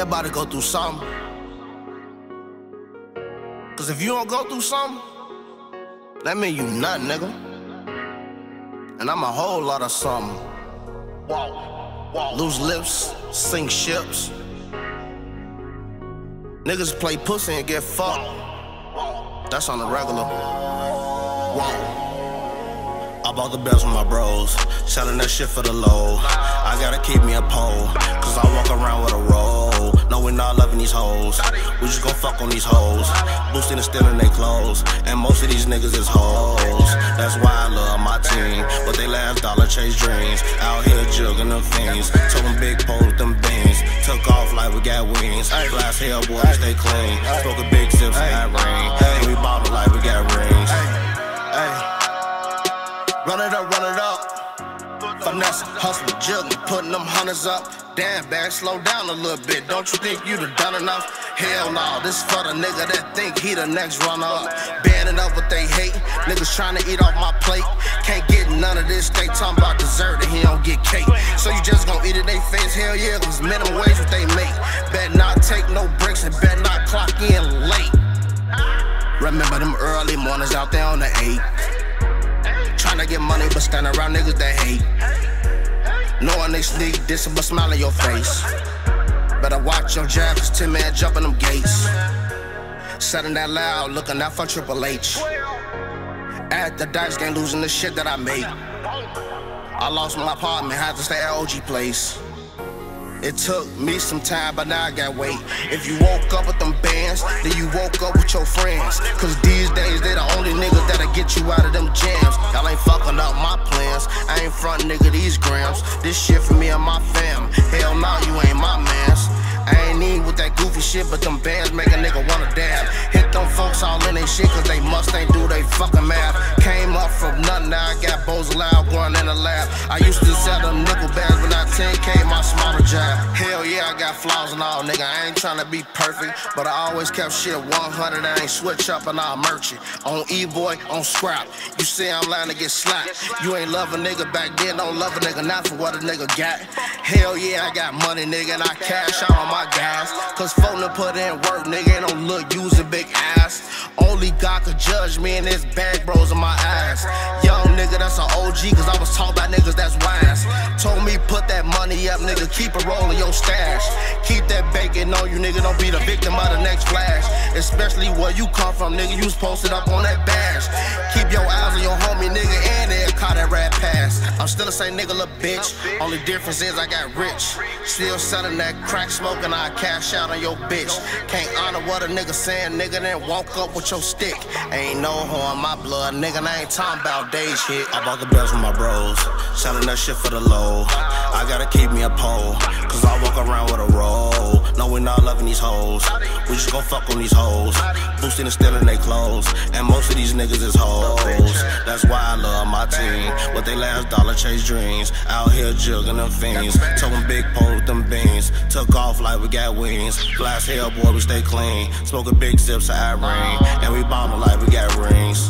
Everybody go through something. Cause if you don't go through something, that mean you nothing, nigga. And I'm a whole lot of something. Lose lips, sink ships. Niggas play pussy and get fucked. That's on the regular. Whoa. I bought the bells with my bros, selling that shit for the low. I gotta keep me a pole, cause I walk around with a roll. No, we not loving these hoes. We just gon' fuck on these hoes. Boosting and stealing their clothes. And most of these niggas is hoes. That's why I love my team. But they last dollar chase dreams. Out here jugging them fiends. Told them big pole with them beans. Took off like we got wings. Glass hell boy, stay clean. Smoke a big sips in that rain. And we bottle like we got rings. Hey. Run it up, run it up. Finesse, hustle, juggling, putting them hunters up. Damn, bag, slow down a little bit. Don't you think you done done enough? Hell no, this for the nigga that think he the next runner up. Up what they hate. Niggas trying to eat off my plate. Can't get none of this. They talking about dessert and he don't get cake. So you just gon' eat it they face? Hell yeah, cause minimum wage what they make. Bet not take no breaks and bet not clock in late. Remember them early mornings out there on the 8. Tryna get money, but stand around niggas that hate. Knowing they sneak this, but smile on your face. Better watch your jab, cause 10 man jumping them gates. Setting that loud, looking out for Triple H. At the dice game, losing the shit that I made. I lost my apartment, had to stay at OG place. It took me some time, but now I got weight. If you woke up with them bands, then you woke up with your friends. Cause these days, they the only niggas that'll get you out of them jams. Y'all ain't fucking up my plans. I ain't front nigga these grams. This shit for me and my fam. Hell no, you ain't my mans. I ain't even with that goofy shit, but them bands make a nigga wanna dab. Hit them folks all in they shit, cause they must ain't do they fucking math. Came up from nothing, now I got bows loud going in the lab. I used to sell them nickel bags, but now 10K my smarter job. Hell yeah, I got flaws and all, nigga. I ain't tryna be perfect, but I always kept shit 100. I ain't switch up and I'll merch it. On E-boy, on scrap. You say I'm lying to get slapped. You ain't love a nigga back then, don't love a nigga not for what a nigga got. Hell yeah, I got money, nigga, and I cash out on my guys. Cause phone to put in work, nigga, ain't no look using big ass. Only God could judge me and his bag bros in my ass. Young nigga, that's an OG, cause I was taught by niggas that's wise. Told me put that money up, nigga, keep it rolling your stash. Keep that bacon on you, nigga, don't be the victim of the next flash. Especially where you come from, nigga, you was posted up on that bash. Keep your eyes on your homie, nigga, and they'll call that rat pass. I'm still the same nigga, little bitch. Only difference is I got rich. Still selling that crack smoke and I cash out on your bitch. Can't honor what a nigga saying, nigga, then walk up with your stick. Ain't no in my blood, nigga, and I ain't talking about day shit. I bought the bells with my bros, selling that shit for the low. I gotta keep me a pole, cause I walk around with a roll. No, we not loving these hoes. We just gon' fuck on these hoes. Boosting and stealing their clothes. And most of these niggas is hoes. That's why I love my team. With they last dollar chase dreams. Out here jugging them fiends. Them big pole with them beans. Took off like we got wings. Glass hell boy, we stay clean. Smoking big sips of Irene. And we bottle like we got rings.